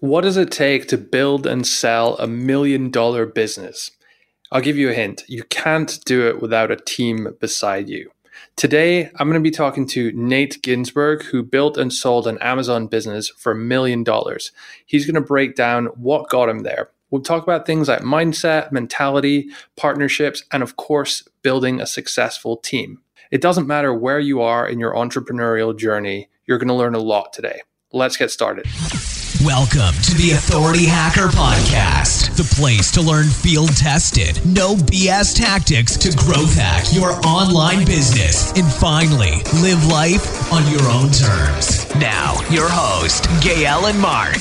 What does it take to build and sell a million dollar business? I'll give you a hint. You can't do it without a team beside you. Today, I'm going to be talking to Nate Ginsburg, who built and sold an Amazon business for a million dollars. He's going to break down what got him there. We'll talk about things like mindset, mentality, partnerships, and of course, building a successful team. It doesn't matter where you are in your entrepreneurial journey, you're going to learn a lot today. Let's get started. Welcome to the Authority Hacker Podcast, the place to learn field tested, no BS tactics to growth hack your online business and finally live life on your own terms. Now, your host, Gael and Mark.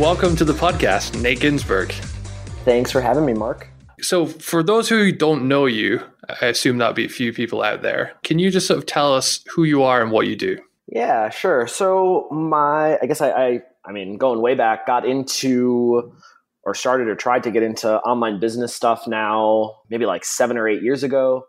Welcome to the podcast, Nate Ginsburg. Thanks for having me, Mark. So, for those who don't know you, I assume that'll be a few people out there. Can you just sort of tell us who you are and what you do? Yeah, sure. So my, I guess I, I, I mean, going way back, got into or started or tried to get into online business stuff now, maybe like seven or eight years ago.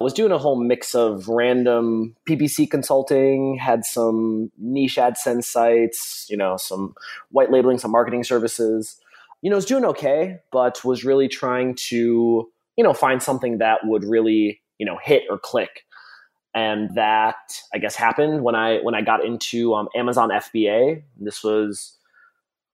I was doing a whole mix of random PPC consulting, had some niche AdSense sites, you know, some white labeling, some marketing services. You know, I was doing okay, but was really trying to, you know, find something that would really, you know, hit or click and that I guess happened when I when I got into um, Amazon FBA. This was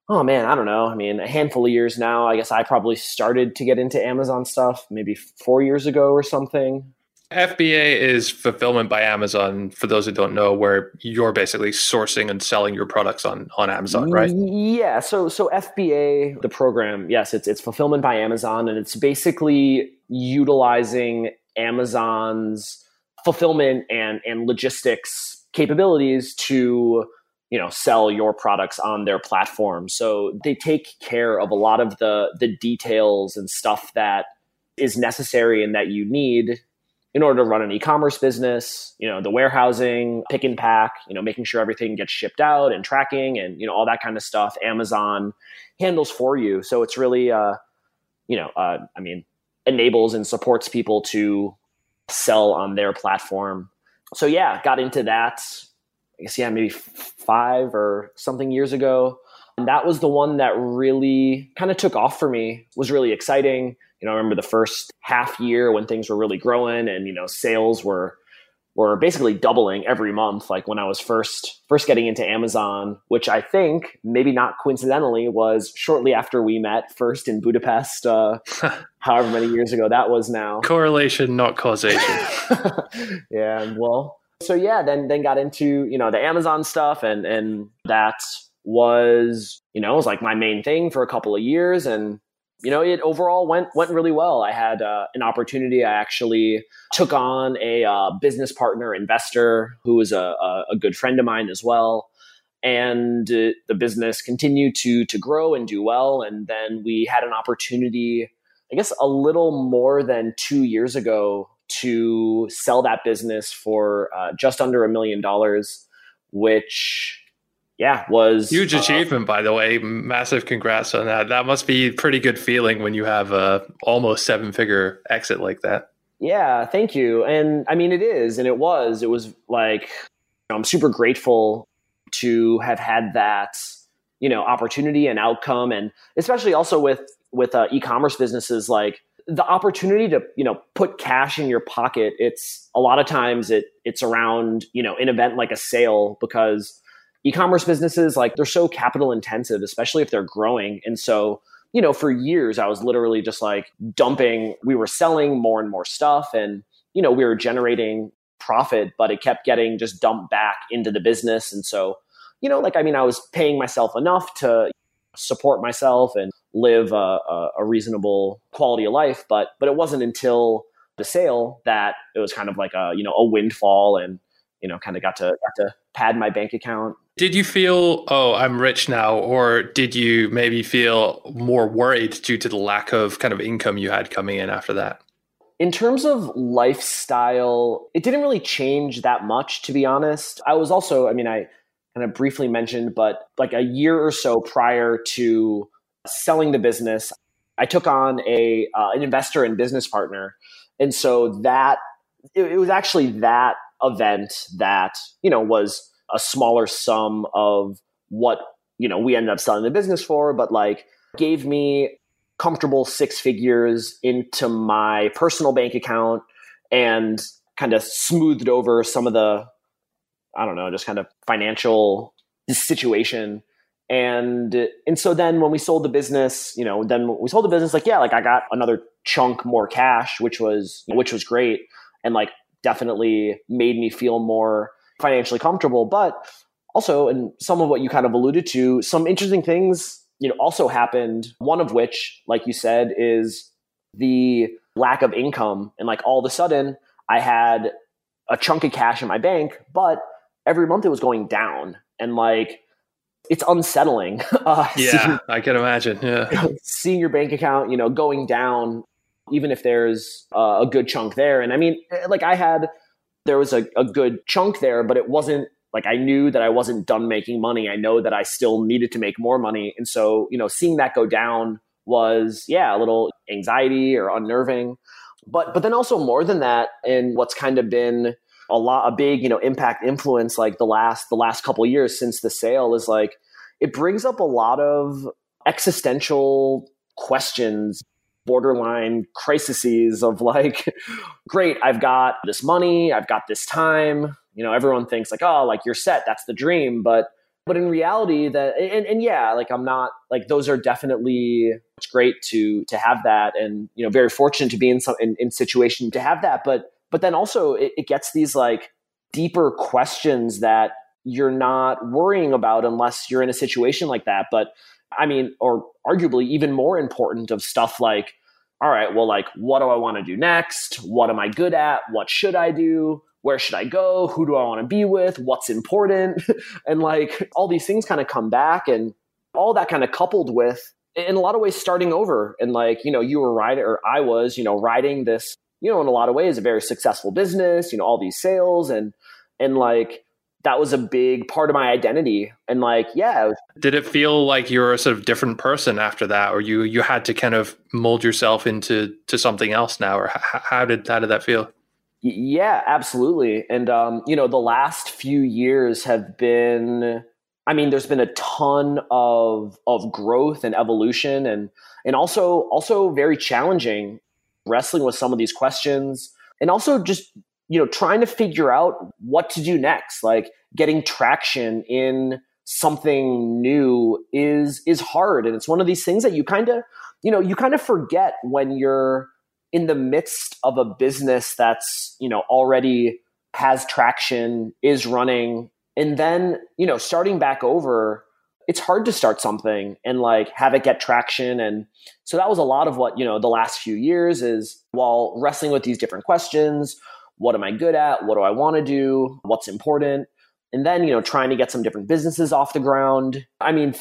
oh man, I don't know. I mean, a handful of years now. I guess I probably started to get into Amazon stuff maybe four years ago or something. FBA is fulfillment by Amazon. For those who don't know, where you're basically sourcing and selling your products on on Amazon, right? Yeah. So so FBA, the program, yes, it's it's fulfillment by Amazon, and it's basically utilizing Amazon's fulfillment and and logistics capabilities to you know sell your products on their platform. So they take care of a lot of the the details and stuff that is necessary and that you need in order to run an e-commerce business you know the warehousing pick and pack you know making sure everything gets shipped out and tracking and you know all that kind of stuff amazon handles for you. So it's really uh you know uh, i mean enables and supports people to sell on their platform. So yeah, got into that. I guess yeah, maybe five or something years ago. And that was the one that really kind of took off for me. Was really exciting. You know, I remember the first half year when things were really growing and you know sales were were basically doubling every month like when i was first first getting into amazon which i think maybe not coincidentally was shortly after we met first in budapest uh, however many years ago that was now. Correlation not causation. Yeah well so yeah then then got into you know the amazon stuff and and that was you know was like my main thing for a couple of years and you know, it overall went went really well. I had uh, an opportunity. I actually took on a uh, business partner investor who was a, a, good friend of mine as well, and uh, the business continued to to grow and do well. And then we had an opportunity, I guess, a little more than two years ago to sell that business for uh, just under a million dollars, which yeah, was huge uh, achievement. by the way, massive congrats on that. That must be pretty good feeling when you have a almost seven figure exit like that. Yeah, thank you. And I mean, it is, and it was. It was like I'm super grateful to have had that, you know, opportunity and outcome, and especially also with with uh, e-commerce businesses like the opportunity to you know put cash in your pocket it's a lot of times it it's around you know an event like a sale because e-commerce businesses like they're so capital intensive especially if they're growing. And so you know for years i was literally just like dumping we were selling more and more stuff and you know we were generating profit but it kept getting just dumped back into the business. And so you know like i mean i was paying myself enough to support myself and live a, a, a reasonable quality of life but but it wasn't until the sale that it was kind of like a you know a windfall and you know kind of got to got to pad my bank account did you feel, oh, I'm rich now? Or did you maybe feel more worried due to the lack of kind of income you had coming in after that? In terms of lifestyle, it didn't really change that much, to be honest. I was also, I mean, I kind of briefly mentioned, but like a year or so prior to selling the business, I took on a uh, an investor and business partner, and so that it, it was actually that event that you know was a smaller sum of what you know we ended up selling the business for, but like gave me comfortable six figures into my personal bank account and kind of smoothed over some of the I don't know, just kind of financial situation. And and so then when we sold the business, you know, then we sold the business, like yeah, like I got another chunk more cash, which was which was great, and like definitely made me feel more financially comfortable. But also, and some of what you kind of alluded to, some interesting things, you know, also happened. One of which, like you said, is the lack of income. And like all of a sudden, I had a chunk of cash in my bank, but every month it was going down. And like, it's unsettling. Uh, yeah, seeing, I can imagine. Yeah. seeing your bank account, you know, going down, even if there's uh, a good chunk there. And I mean, like I had, there was a, a good chunk there, but it wasn't like I knew that I wasn't done making money. I know that I still needed to make more money. And so, you know, seeing that go down was, yeah, a little anxiety or unnerving. But but then also more than that, and what's kind of been a lot a big, you know, impact influence like the last the last couple years since the sale is like it brings up a lot of existential questions borderline crises of like great i've got this money i've got this time. You know everyone thinks like oh like you're set that's the dream but but in reality that and, and yeah like i'm not like those are definitely it's great to to have that and you know very fortunate to be in some in, in situation to have that but but then also it, it gets these like deeper questions that you're not worrying about unless you're in a situation like that but i mean or arguably even more important of stuff like all right well like what do i want to do next what am i good at what should i do where should I go? Who do I want to be with? What's important? and like all these things kind of come back and all that kind of coupled with in a lot of ways starting over and like, you know, you were riding or I was, you know, riding this, you know, in a lot of ways a very successful business, you know, all these sales and and like that was a big part of my identity. And like yeah was, did it feel like you were a sort of different person after that or you you had to kind of mold yourself into to something else now or how, how did how did that feel? Yeah, absolutely. And um, you know, the last few years have been I mean, there's been a ton of of growth and evolution and and also also very challenging wrestling with some of these questions. And also just you know trying to figure out what to do next like getting traction in something new is is hard. And it's one of these things that you kind of you know you kind of forget when you're in the midst of a business that's you know already has traction is running and then you know starting back over it's hard to start something and like have it get traction. And so that was a lot of what you know the last few years is while wrestling with these different questions what am i good at? What do i want to do? What's important? And then you know trying to get some different businesses off the ground. I mean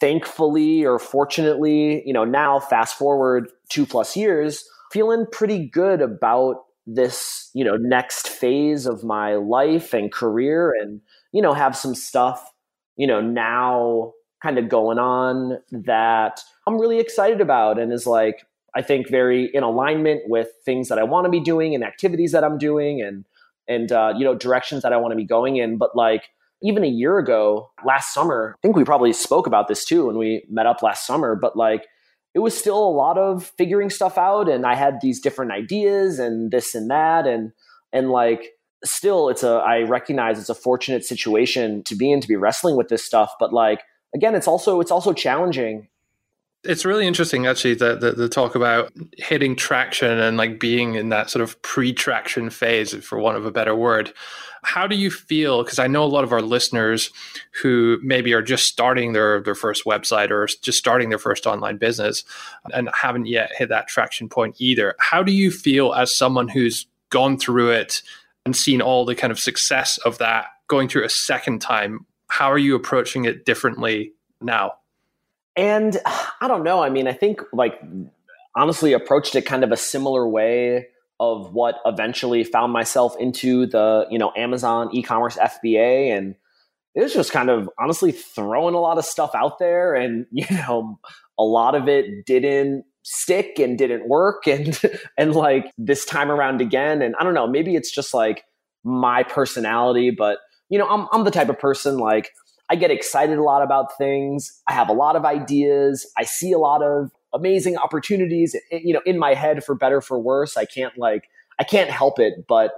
thankfully or fortunately you know now fast forward two plus years feeling pretty good about this, you know, next phase of my life and career and, you know, have some stuff, you know, now kind of going on that I'm really excited about and is like, I think very in alignment with things that I want to be doing and activities that I'm doing and, and, uh, you know, directions that I want to be going in. But like, even a year ago, last summer, I think we probably spoke about this too when we met up last summer, but like, it was still a lot of figuring stuff out and I had these different ideas and this and that and and like still it's a I recognize it's a fortunate situation to be in to be wrestling with this stuff but like again it's also it's also challenging it's really interesting actually the, the, the, talk about hitting traction and like being in that sort of pre-traction phase for want of a better word. How do you feel? Because i know a lot of our listeners who maybe are just starting their, their first website or just starting their first online business and haven't yet hit that traction point either. How do you feel as someone who's gone through it and seen all the kind of success of that going through a second time? How are you approaching it differently now and I don't know. I mean, I think like honestly approached it kind of a similar way of what eventually found myself into the, you know, Amazon e-commerce FBA and it was just kind of honestly throwing a lot of stuff out there. And, you know, a lot of it didn't stick and didn't work. And and like this time around again. And I don't know, maybe it's just like my personality, but you know, I'm I'm the type of person like I get excited a lot about things. I have a lot of ideas. I see a lot of amazing opportunities, eh, eh, you know, in my head for better for worse. I can't like I can't help it, but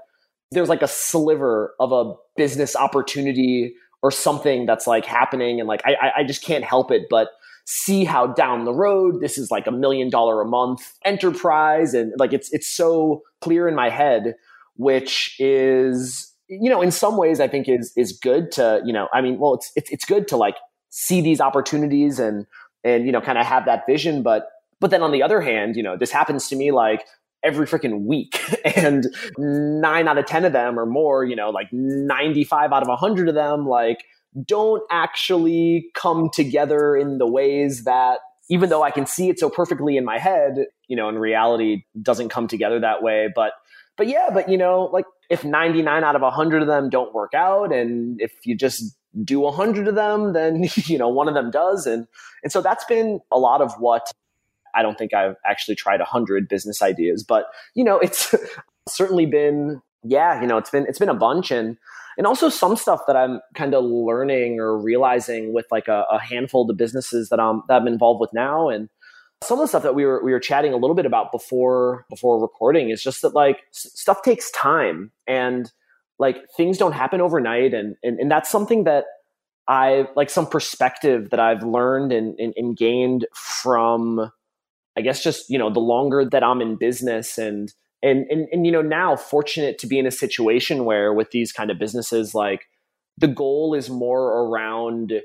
there's like a sliver of a business opportunity or something that's like happening and like I I just can't help it but see how down the road this is like a million dollar a month enterprise and like it's it's so clear in my head which is you know in some ways i think is is good to you know i mean well it's it's, it's good to like see these opportunities and and you know kind of have that vision but but then on the other hand you know this happens to me like every freaking week and 9 out of 10 of them or more you know like 95 out of 100 of them like don't actually come together in the ways that even though I can see it so perfectly in my head, you know, in reality doesn't come together that way. But but yeah, but you know, like if 99 out of 100 of them don't work out and if you just do 100 of them, then you know, one of them does. And and so that's been a lot of what I don't think I've actually tried 100 business ideas, but you know, it's certainly been yeah, you know, it's been it's been a bunch. And and also some stuff that I'm kind of learning or realizing with like a, a handful of the businesses that I'm that I'm involved with now, and some of the stuff that we were we were chatting a little bit about before before recording is just that like s- stuff takes time and like things don't happen overnight, and and, and that's something that I like some perspective that I've learned and, and, and gained from I guess just you know the longer that I'm in business and and and and you know now fortunate to be in a situation where with these kind of businesses like the goal is more around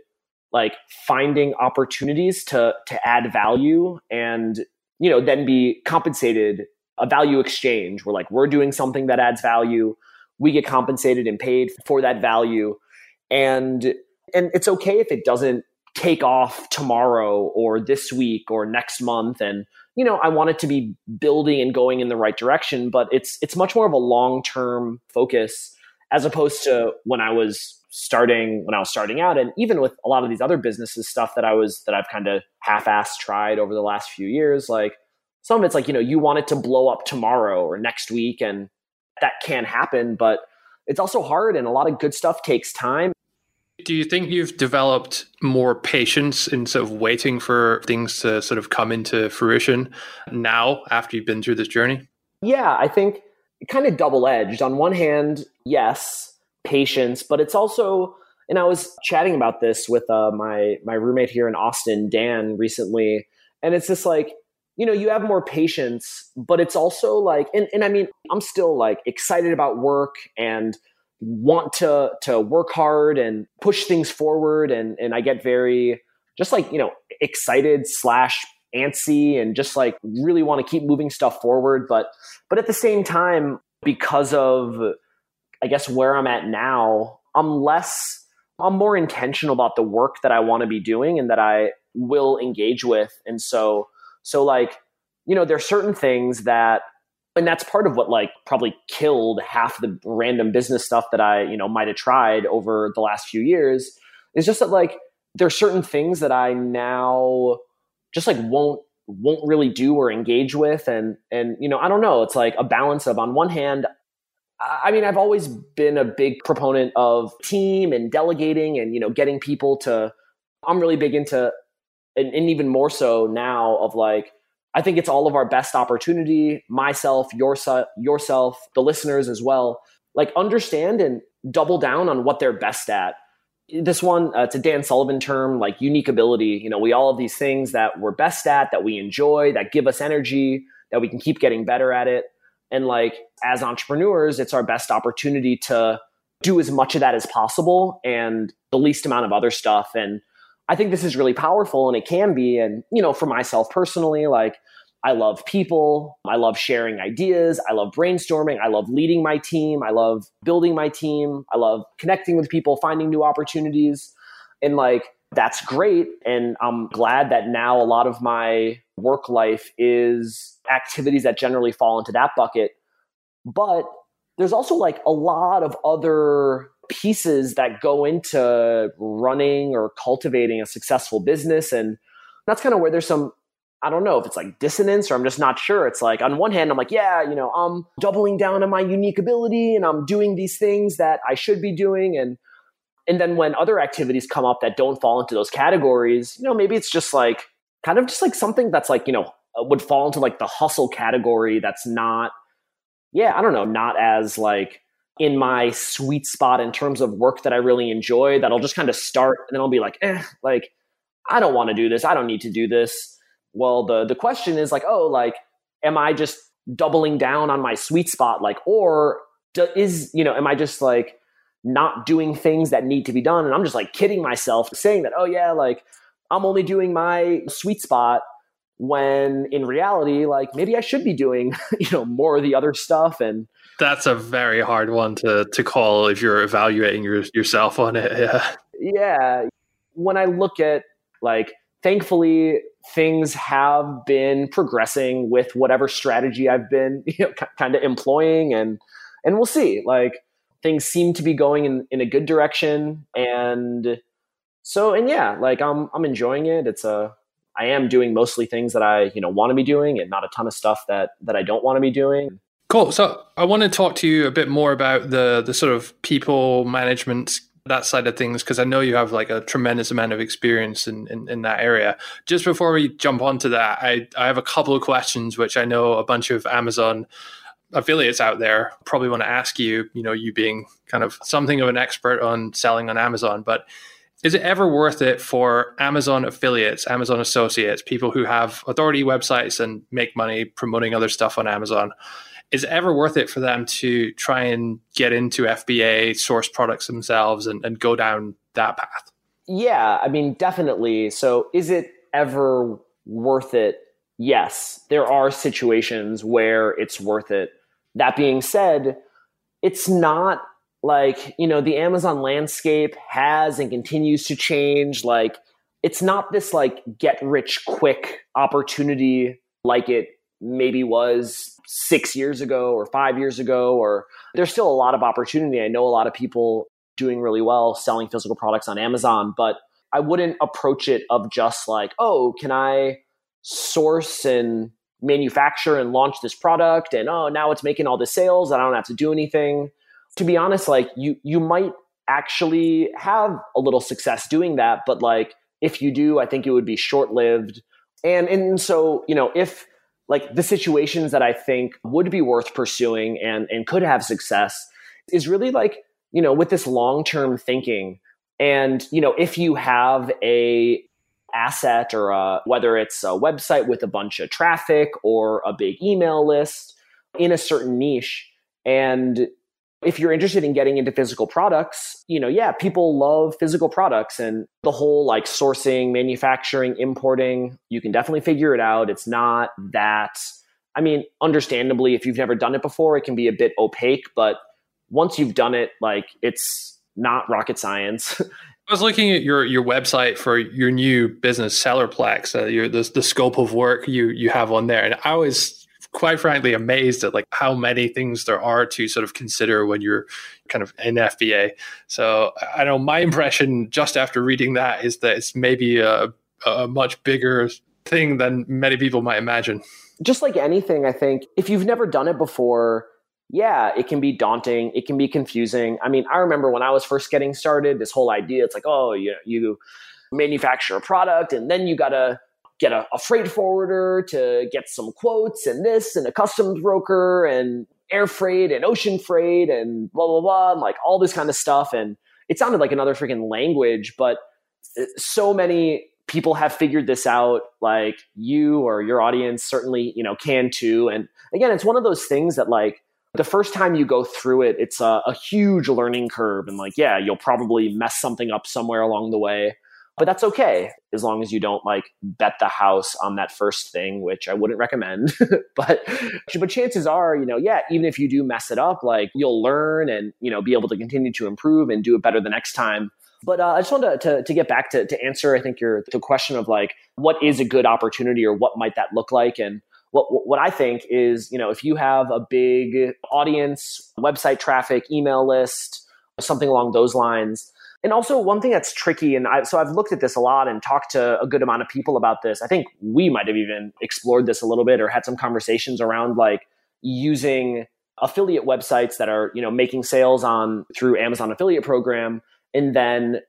like finding opportunities to to add value and you know then be compensated a value exchange where like we're doing something that adds value we get compensated and paid for that value. And and it's okay if it doesn't take off tomorrow or this week or next month and you know, I want it to be building and going in the right direction, but it's it's much more of a long-term focus as opposed to when I was starting when I was starting out and even with a lot of these other businesses stuff that I was that I've kind of half-assed tried over the last few years like some of it's like you know you want it to blow up tomorrow or next week and that can happen but it's also hard and a lot of good stuff takes time do you think you've developed more patience in sort of waiting for things to sort of come into fruition now after you've been through this journey? Yeah, I think kind of double edged. On one hand, yes, patience, but it's also, and I was chatting about this with uh, my my roommate here in Austin, Dan, recently, and it's just like you know you have more patience but it's also like and, and i mean i'm still like excited about work and want to to work hard and push things forward and and I get very just like you know excited slash antsy and just like really want to keep moving stuff forward but but at the same time because of I guess where I'm at now I'm less I'm more intentional about the work that I want to be doing and that I will engage with. And so so like you know there's certain things that and that's part of what like probably killed half the random business stuff that I, you know, might have tried over the last few years is just that like there are certain things that I now just like won't won't really do or engage with. And and you know, I don't know, it's like a balance of on one hand I mean, I've always been a big proponent of team and delegating and you know, getting people to I'm really big into and, and even more so now of like I think it's all of our best opportunity, myself, yourself, yourself, the listeners as well. Like understand and double down on what they're best at. This one, uh, it's a Dan Sullivan term, like unique ability. You know, we all have these things that we're best at, that we enjoy, that give us energy, that we can keep getting better at it. And like as entrepreneurs, it's our best opportunity to do as much of that as possible and the least amount of other stuff. And I think this is really powerful and it can be. And, you know, for myself personally, like I love people. I love sharing ideas. I love brainstorming. I love leading my team. I love building my team. I love connecting with people, finding new opportunities. And like, that's great. And I'm glad that now a lot of my work life is activities that generally fall into that bucket. But there's also like a lot of other pieces that go into running or cultivating a successful business. And that's kind of where there's some, I don't know if it's like dissonance or I'm just not sure. It's like, on one hand, I'm like, yeah, you know, I'm doubling down on my unique ability and I'm doing these things that I should be doing. And And then when other activities come up that don't fall into those categories, you know, maybe it's just like kind of just like something that's like, you know, uh, would fall into like the hustle category that's not, yeah, I don't know, not as like in my sweet spot in terms of work that I really enjoy that I'll just kind of start and then I'll be like, eh, like, I don't want to do this. I don't need to do this. Well, the the question is like, oh, like, am I just doubling down on my sweet spot? Like, or do, is, you know, am I just like not doing things that need to be done? And I'm just like kidding myself saying that, oh yeah, like I'm only doing my sweet spot when in reality, like maybe I should be doing, you know, more of the other stuff and that's a very hard one to to call if you're evaluating your, yourself on it. Yeah. Yeah. When I look at like thankfully things have been progressing with whatever strategy I've been you know, kind of employing and and we'll see like things seem to be going in, in a good direction. And so and yeah like I'm I'm enjoying it. It's a I am doing mostly things that I you know want to be doing and not a ton of stuff that that I don't want to be doing. Cool. So I want to talk to you a bit more about the the sort of people management that side of things because I know you have like a tremendous amount of experience in, in, in, that area. Just before we jump onto that, I, I have a couple of questions which I know a bunch of Amazon affiliates out there probably want to ask you, you know, you being kind of something of an expert on selling on Amazon, but is it ever worth it for Amazon affiliates, Amazon associates, people who have authority websites and make money promoting other stuff on Amazon? is it ever worth it for them to try and get into FBA, source products themselves, and, and go down that path? Yeah, I mean, definitely. So, is it ever worth it? Yes, there are situations where it's worth it. That being said, it's not like, you know, the Amazon landscape has and continues to change. Like, it's not this like get rich quick opportunity like it maybe was six years ago or five years ago, or there's still a lot of opportunity. I know a lot of people doing really well selling physical products on Amazon, but I wouldn't approach it of just like, oh, can I source and manufacture and launch this product and oh now it's making all the sales i don't have to do anything to be honest like you you might actually have a little success doing that but like if you do i think it would be short lived and and so you know if like the situations that I think would be worth pursuing and, and could have success is really like, you know, with this long term thinking. And, you know, if you have a asset or a, whether it's a website with a bunch of traffic or a big email list in a certain niche and if you're interested in getting into physical products, you know, yeah, people love physical products and the whole like sourcing, manufacturing, importing, you can definitely figure it out. It's not that, I mean, understandably, if you've never done it before, it can be a bit opaque, but once you've done it, like it's not rocket science. I was looking at your your website for your new business, Sellerplex, uh, your the, the scope of work you you have on there, and I was quite frankly amazed at like how many things there are to sort of consider when you're kind of in FBA. So I know my impression just after reading that is that it's maybe a, a much bigger thing than many people might imagine. Just like anything, I think if you've never done it before, yeah, it can be daunting. It can be confusing. I mean, I remember when I was first getting started, this whole idea, it's like, oh, you, you manufacture a product and then you got to get a, a freight forwarder to get some quotes and this and a customs broker and air freight and ocean freight and blah blah blah and like all this kind of stuff and it sounded like another freaking language but uh, so many people have figured this out like you or your audience certainly you know can too and again it's one of those things that like the first time you go through it it's a, a huge learning curve and like yeah you'll probably mess something up somewhere along the way but that's okay as long as you don't like bet the house on that first thing which i wouldn't recommend but but chances are you know yeah even if you do mess it up like you'll learn and you know be able to continue to improve and do it better the next time but uh, I just wanted to, to, to, get back to, to answer, I think, your the question of like, what is a good opportunity or what might that look like? And what, what I think is, you know, if you have a big audience, website traffic, email list, something along those lines, and also, one thing that's tricky, and I, so I've looked at this a lot and talked to a good amount of people about this. I think we might have even explored this a little bit or had some conversations around like using affiliate websites that are you know making sales on through Amazon affiliate program and then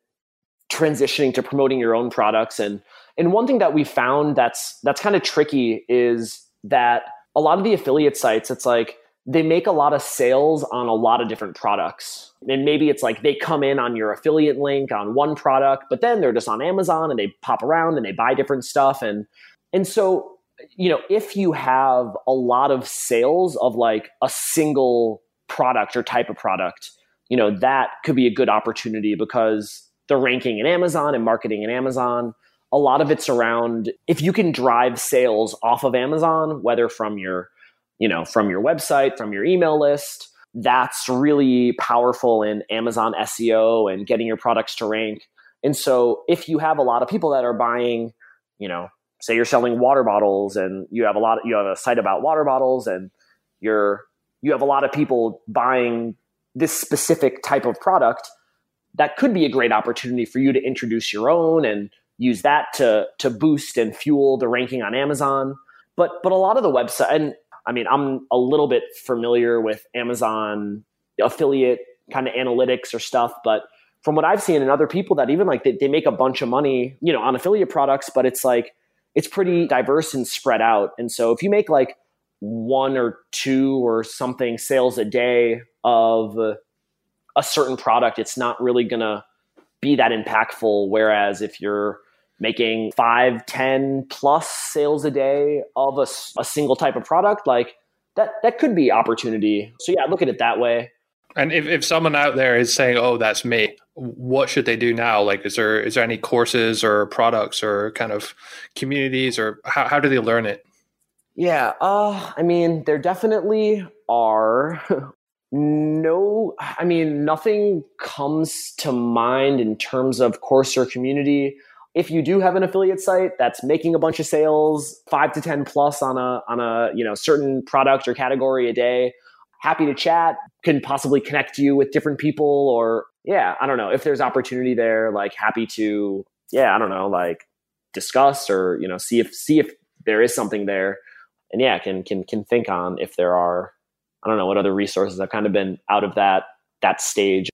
transitioning to promoting your own products and and one thing that we found that's that's kind of tricky is that a lot of the affiliate sites it's like they make a lot of sales on a lot of different products and maybe it's like they come in on your affiliate link on one product but then they're just on amazon and they pop around and they buy different stuff and and so you know if you have a lot of sales of like a single product or type of product you know that could be a good opportunity because the ranking in Amazon and marketing in Amazon. A lot of it's around if you can drive sales off of Amazon, whether from your, you know, from your website, from your email list, that's really powerful in Amazon SEO and getting your products to rank. And so if you have a lot of people that are buying, you know, say you're selling water bottles and you have a lot of, you have a site about water bottles and you're you have a lot of people buying this specific type of product, that could be a great opportunity for you to introduce your own and use that to to boost and fuel the ranking on Amazon. But but a lot of the website and I mean I'm a little bit familiar with Amazon affiliate kind of analytics or stuff, but from what I've seen and other people that even like they, they make a bunch of money, you know, on affiliate products, but it's like it's pretty diverse and spread out. And so if you make like one or two or something sales a day of a certain product, it's not really going to be that impactful. Whereas if you're making five, 10 plus sales a day of a, a single type of product, like that, that could be opportunity. So yeah, look at it that way. And if, if someone out there is saying, "Oh, that's me," what should they do now? Like, is there is there any courses or products or kind of communities or how, how do they learn it? Yeah, uh, I mean, there definitely are No, I mean, nothing comes to mind in terms of course or community. If you do have an affiliate site that's making a bunch of sales, five to 10 plus on a, on a, you know, certain product or category a day, happy to chat, can possibly connect you with different people or, yeah, I don't know. If there's opportunity there, like happy to, yeah, I don't know, like discuss or, you know, see if, see if there is something there. And yeah, can, can, can think on if there are I don't know what other resources. I've kind of been out of that that stage.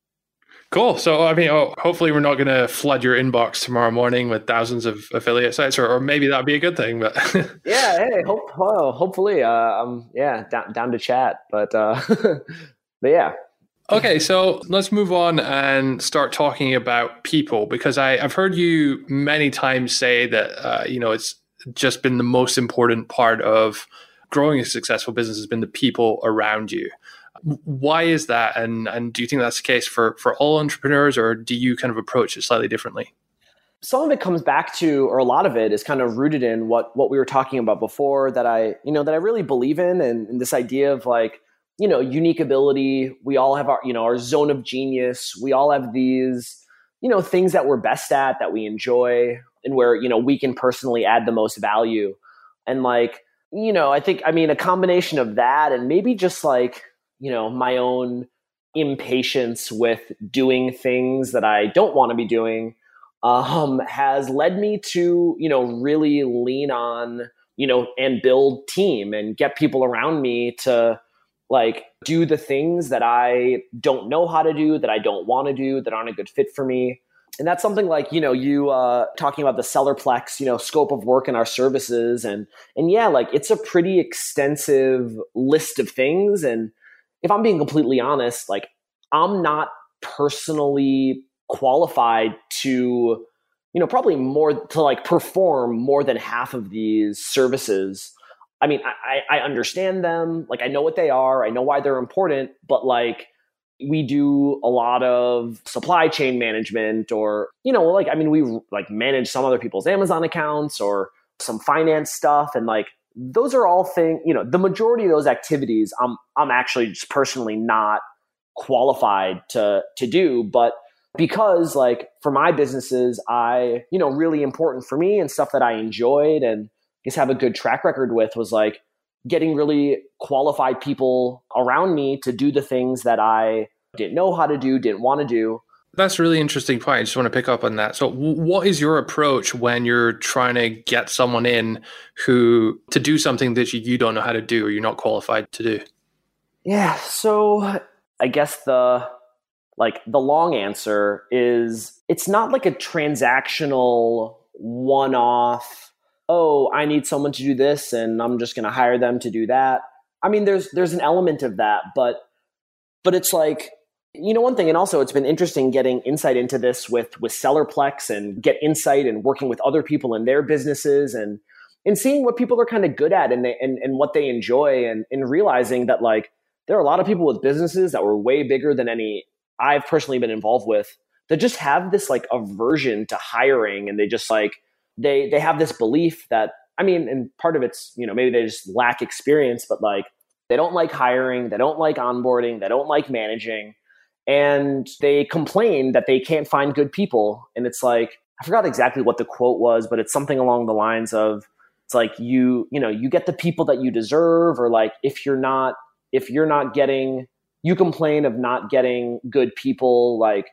Cool. So, I mean, oh, hopefully, we're not going to flood your inbox tomorrow morning with thousands of affiliate sites, or, or maybe that'd be a good thing. But yeah, hey, hope, well, hopefully, uh, um, yeah, down, down to chat. But, uh, but yeah. Okay, so let's move on and start talking about people because I, I've heard you many times say that uh, you know it's just been the most important part of growing a successful business has been the people around you. Why is that? And and do you think that's the case for for all entrepreneurs, or do you kind of approach it slightly differently? Some of it comes back to, or a lot of it is kind of rooted in what what we were talking about before. That I you know that I really believe in, and, and this idea of like you know unique ability. We all have our you know our zone of genius. We all have these you know things that we're best at that we enjoy and where you know we can personally add the most value and like you know, I think, I mean, a combination of that and maybe just like, you know, my own impatience with doing things that I don't want to be doing um, has led me to, you know, really lean on, you know, and build team and get people around me to like do the things that I don't know how to do, that I don't want to do, that aren't a good fit for me. And that's something like you know you uh, talking about the sellerplex you know scope of work in our services and and yeah like it's a pretty extensive list of things and if i'm being completely honest like i'm not personally qualified to you know probably more to like perform more than half of these services. I mean i i understand them. Like i know what they are. I know why they're important. But like we do a lot of supply chain management or you know like i mean we like manage some other people's amazon accounts or some finance stuff. And like those are all things you know the majority of those activities i'm i'm actually just personally not qualified to to do but because like for my businesses i you know really important for me and stuff that i enjoyed and just have a good track record with was like getting really qualified people around me to do the things that I didn't know how to do, didn't want to do. That's a really interesting point. I just want to pick up on that. So, what is your approach when you're trying to get someone in who to do something that you don't know how to do or you're not qualified to do? Yeah. So, I guess the like the long answer is it's not like a transactional one off, oh, I need someone to do this and I'm just going to hire them to do that. I mean, there's there's an element of that, but but it's like you know one thing and also it's been interesting getting insight into this with with sellerplex and get insight and working with other people in their businesses and and seeing what people are kind of good at and they, and, and what they enjoy and, and realizing that like there are a lot of people with businesses that were way bigger than any I've personally been involved with that just have this like aversion to hiring and they just like they they have this belief that I mean, and part of it's, you know, maybe they just lack experience, but like they don't like hiring, they don't like onboarding, they don't like managing, and they complain that they can't find good people. And it's like, I forgot exactly what the quote was, but it's something along the lines of it's like you, you know, you get the people that you deserve, or like if you're not, if you're not getting, you complain of not getting good people, like,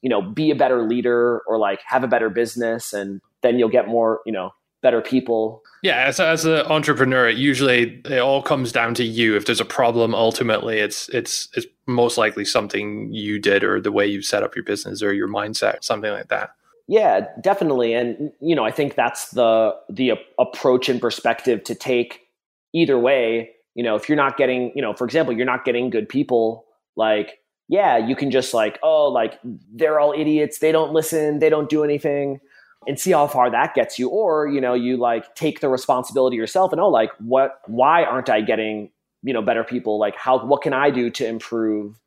you know, be a better leader or like have a better business and then you'll get more, you know, better people. Yeah, as, as an entrepreneur, it usually it all comes down to you. If there's a problem, ultimately, it's it's it's most likely something you did or the way you set up your business or your mindset, something like that. Yeah, definitely, and you know, I think that's the the approach and perspective to take either way. You know, if you're not getting, you know, for example, you're not getting good people, like yeah, you can just like, oh, like they're all idiots. They don't listen. They don't do anything and see how far that gets you or you know you like take the responsibility yourself and oh like what why aren't i getting you know better people like how what can i do to improve?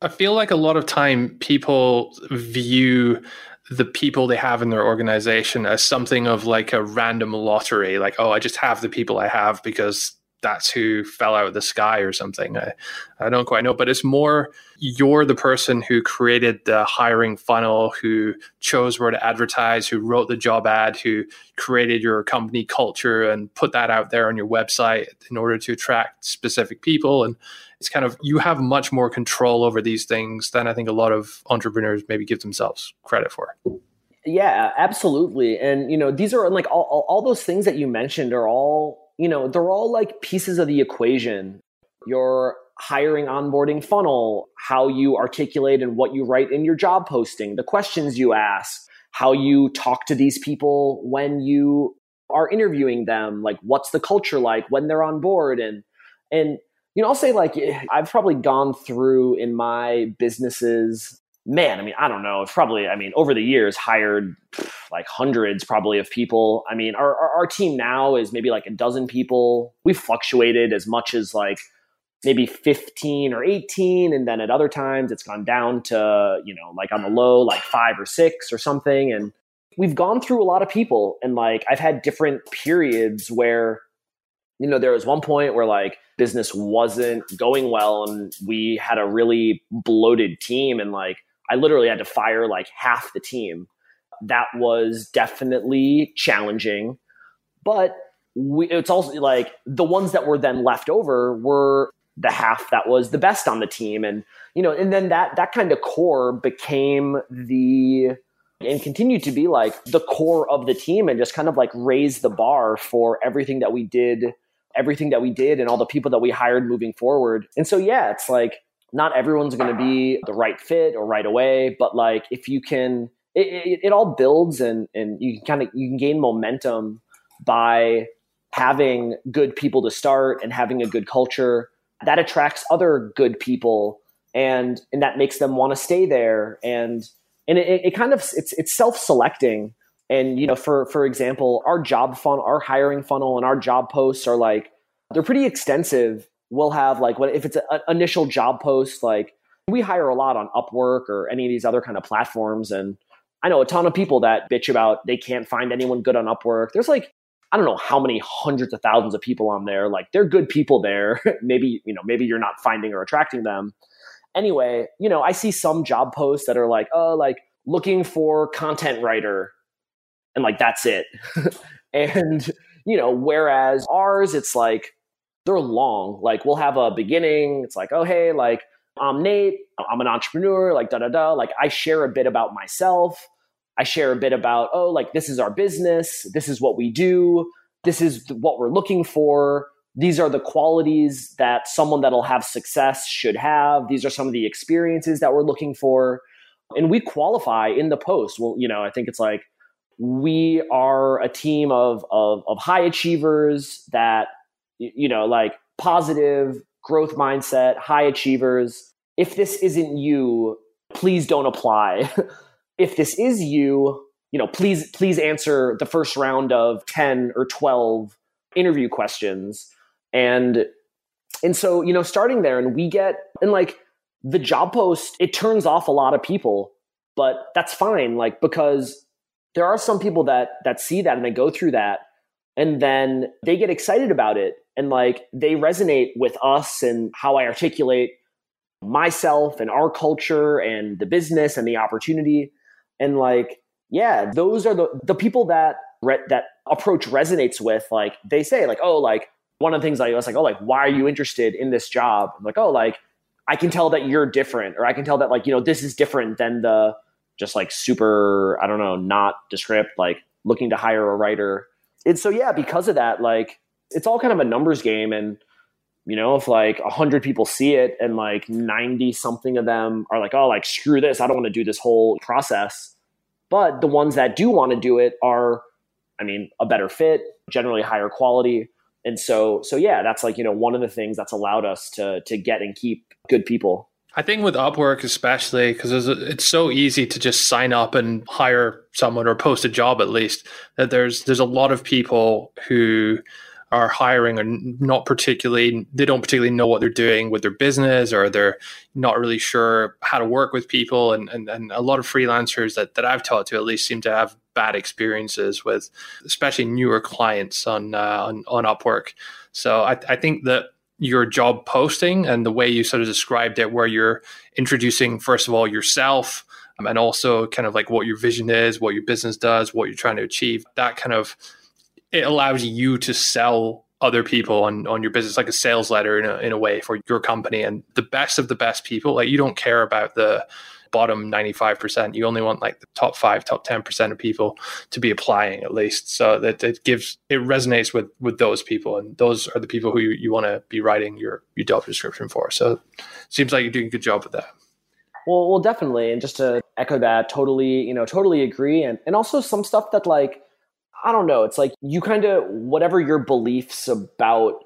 I feel like a lot of time people view the people they have in their organization as something of like a random lottery. Like oh i just have the people i have because that's who fell out of the sky or something. I, I don't quite know, but it's more you're the person who created the hiring funnel, who chose where to advertise, who wrote the job ad, who created your company culture and put that out there on your website in order to attract specific people. And it's kind of you have much more control over these things than I think a lot of entrepreneurs maybe give themselves credit for. Yeah, absolutely. And you know, these are like all, all, all those things that you mentioned are all you know, they're all like pieces of the equation. Your hiring onboarding funnel, how you articulate and what you write in your job posting, the questions you ask, how you talk to these people when you are interviewing them, like what's the culture like when they're on board and and you know, I'll say like eh, I've probably gone through in my businesses man, I mean, I don't know. It's probably, I mean, over the years, hired like hundreds probably of people. I mean, our, our, our, team now is maybe like a dozen people. We've fluctuated as much as like maybe 15 or 18. And then at other times it's gone down to, you know, like on the low, like five or six or something. And we've gone through a lot of people. And like I've had different periods where, you know, there was one point where like business wasn't going well and we had a really bloated team and like I literally had to fire like half the team. That was definitely challenging, but we, it's also like the ones that were then left over were the half that was the best on the team, and you know, and then that that kind of core became the and continued to be like the core of the team, and just kind of like raise the bar for everything that we did, everything that we did, and all the people that we hired moving forward. And so, yeah, it's like not everyone's going to be the right fit or right away, but like if you can, it, it, it all builds and and you can kind of you can gain momentum by having good people to start and having a good culture. That attracts other good people and and that makes them want to stay there and and it, it kind of it's it's self-selecting. And you know for for example our job funnel our hiring funnel and our job posts are like they're pretty extensive we'll have like what if it's an initial job post like we hire a lot on upwork or any of these other kind of platforms and i know a ton of people that bitch about they can't find anyone good on upwork. There's like i don't know how many hundreds of thousands of people on there like they're good people there. Maybe you know maybe you're not finding or attracting them. Anyway you know i see some job posts that are like oh like looking for content writer and like that's it. And you know whereas ours it's like they're long. Like we'll have a beginning. It's like, oh hey, like I'm Nate. I'm an entrepreneur. Like da da da. Like I share a bit about myself. I share a bit about oh like this is our business. This is what we do. This is what we're looking for. these are the qualities that someone that'll have success should have. These are some of the experiences that we're looking for. And we qualify in the post. Well, you know, I think it's like we are a team of, of, of high achievers that, you know, like positive growth mindset, high achievers. If this isn't you, please don't apply. if this is you, you know, please please answer the first round of 10 or 12 interview questions. And and so, you know, starting there and we get and like the job post, it turns off a lot of people, but that's fine like because there are some people that that see that and they go through that and then they get excited about it and like they resonate with us and how I articulate myself and our culture and the business and the opportunity. And like yeah those are the the people that re- that approach resonates with like they say like oh like one of the things I was like oh like why are you interested in this job? I'm like oh like I can tell that you're different or I can tell that like you know this is different than the just like super I don't know not descript like looking to hire a writer and so yeah because of that like it's all kind of a numbers game. And you know if like 100 people see it and like 90 something of them are like oh like screw this. I don't want to do this whole process. But the ones that do want to do it are i mean a better fit generally higher quality. And so so yeah that's like you know one of the things that's allowed us to to get and keep good people I think with Upwork, especially because it's so easy to just sign up and hire someone or post a job at least. That there's there's a lot of people who are hiring and not particularly they don't particularly know what they're doing with their business or they're not really sure how to work with people and, and, and a lot of freelancers that, that I've talked to at least seem to have bad experiences with especially newer clients on uh, on, on Upwork. So I, I think that your job posting and the way you sort of described it where you're introducing first of all yourself um, and also kind of like what your vision is, what your business does, what you're trying to achieve. That kind of it allows you to sell other people on, on your business like a sales letter in a, in a way for your company and the best of the best people like you don't care about the bottom 95% you only want like the top 5 top 10% of people to be applying at least. So that it gives it resonates with with those people and those are the people who you, you want to be writing your your job description for. So seems like you're doing a good job with that. Well well definitely. And just to echo that totally you know totally agree. And and also some stuff that like I don't know. It's like you kind of, whatever your beliefs about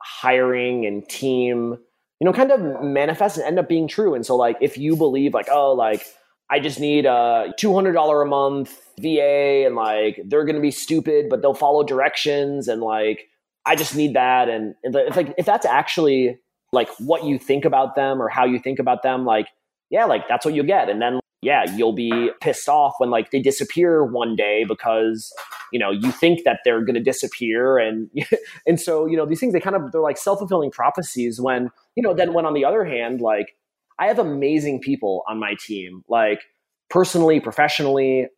hiring and team, you know, kind of manifest and end up being true. And so, like, if you believe, like, oh, like, I just need a $200 a month VA and like they're going to be stupid, but they'll follow directions and like, I just need that. And, if like, if that's actually like what you think about them or how you think about them, like, yeah, like that's what you get. And then yeah, you'll be pissed off when like they disappear one day because you know you think that they're going to disappear, and and so you know these things they kind of they're like self fulfilling prophecies. When you know then when on the other hand, like I have amazing people on my team, like personally, professionally,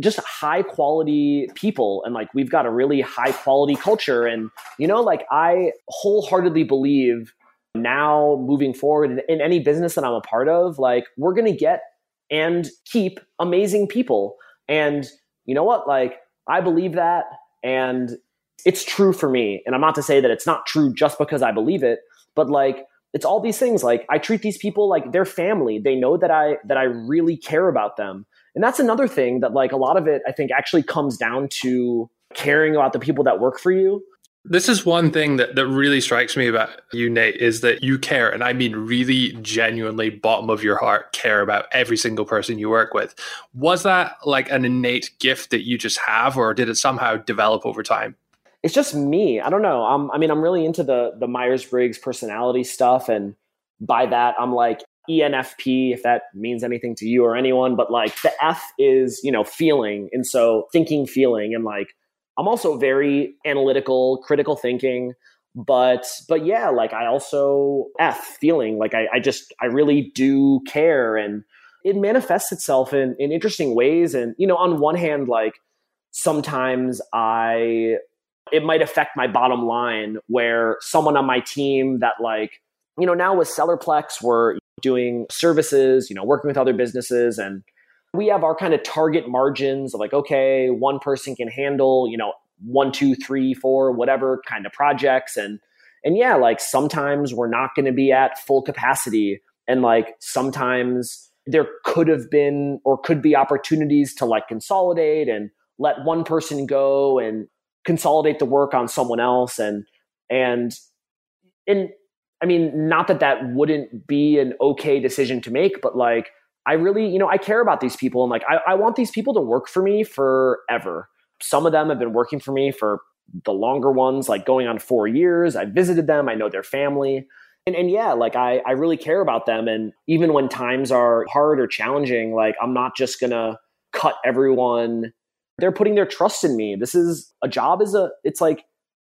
just high quality people and like we've got a really high quality culture and you know like i wholeheartedly believe now moving forward in, any business that i'm a part of like we're going to get and keep amazing people. And you know what? Like, I believe that. And it's true for me. And I'm not to say that it's not true just because I believe it, but like, it's all these things. Like, I treat these people like they're family. They know that I, that I really care about them. And that's another thing that, like, a lot of it, I think, actually comes down to caring about the people that work for you this is one thing that, that really strikes me about you, Nate, is that you care, and I mean really genuinely bottom of your heart care about every single person you work with. Was that like an innate gift that you just have, or did it somehow develop over time? It's just me. I don't know. I'm, I mean, I'm really into the the Myers Briggs personality stuff, and by that, I'm like ENFP, if that means anything to you or anyone. But like the F is, you know, feeling, and so thinking, feeling, and like I'm also very analytical, critical thinking, but but yeah, like I also F feeling like I, I just I really do care and it manifests itself in in interesting ways. And you know, on one hand, like sometimes I it might affect my bottom line where someone on my team that like you know now with sellerplex we're doing services you know working with other businesses and we have our kind of target margins of like, okay, one person can handle, you know, one, two, three, four, whatever kind of projects. And, and yeah, like sometimes we're not going to be at full capacity. And like sometimes there could have been or could be opportunities to like consolidate and let one person go and consolidate the work on someone else. And, and, and I mean, not that that wouldn't be an okay decision to make, but like, I really, you know, I care about these people and like, I, I want these people to work for me forever. Some of them have been working for me for the longer ones, like going on four years. I visited them. I know their family. And, and yeah, like I, I really care about them. And even when times are hard or challenging, like I'm not just to cut everyone. They're putting their trust in me. This is a job is a, it's like,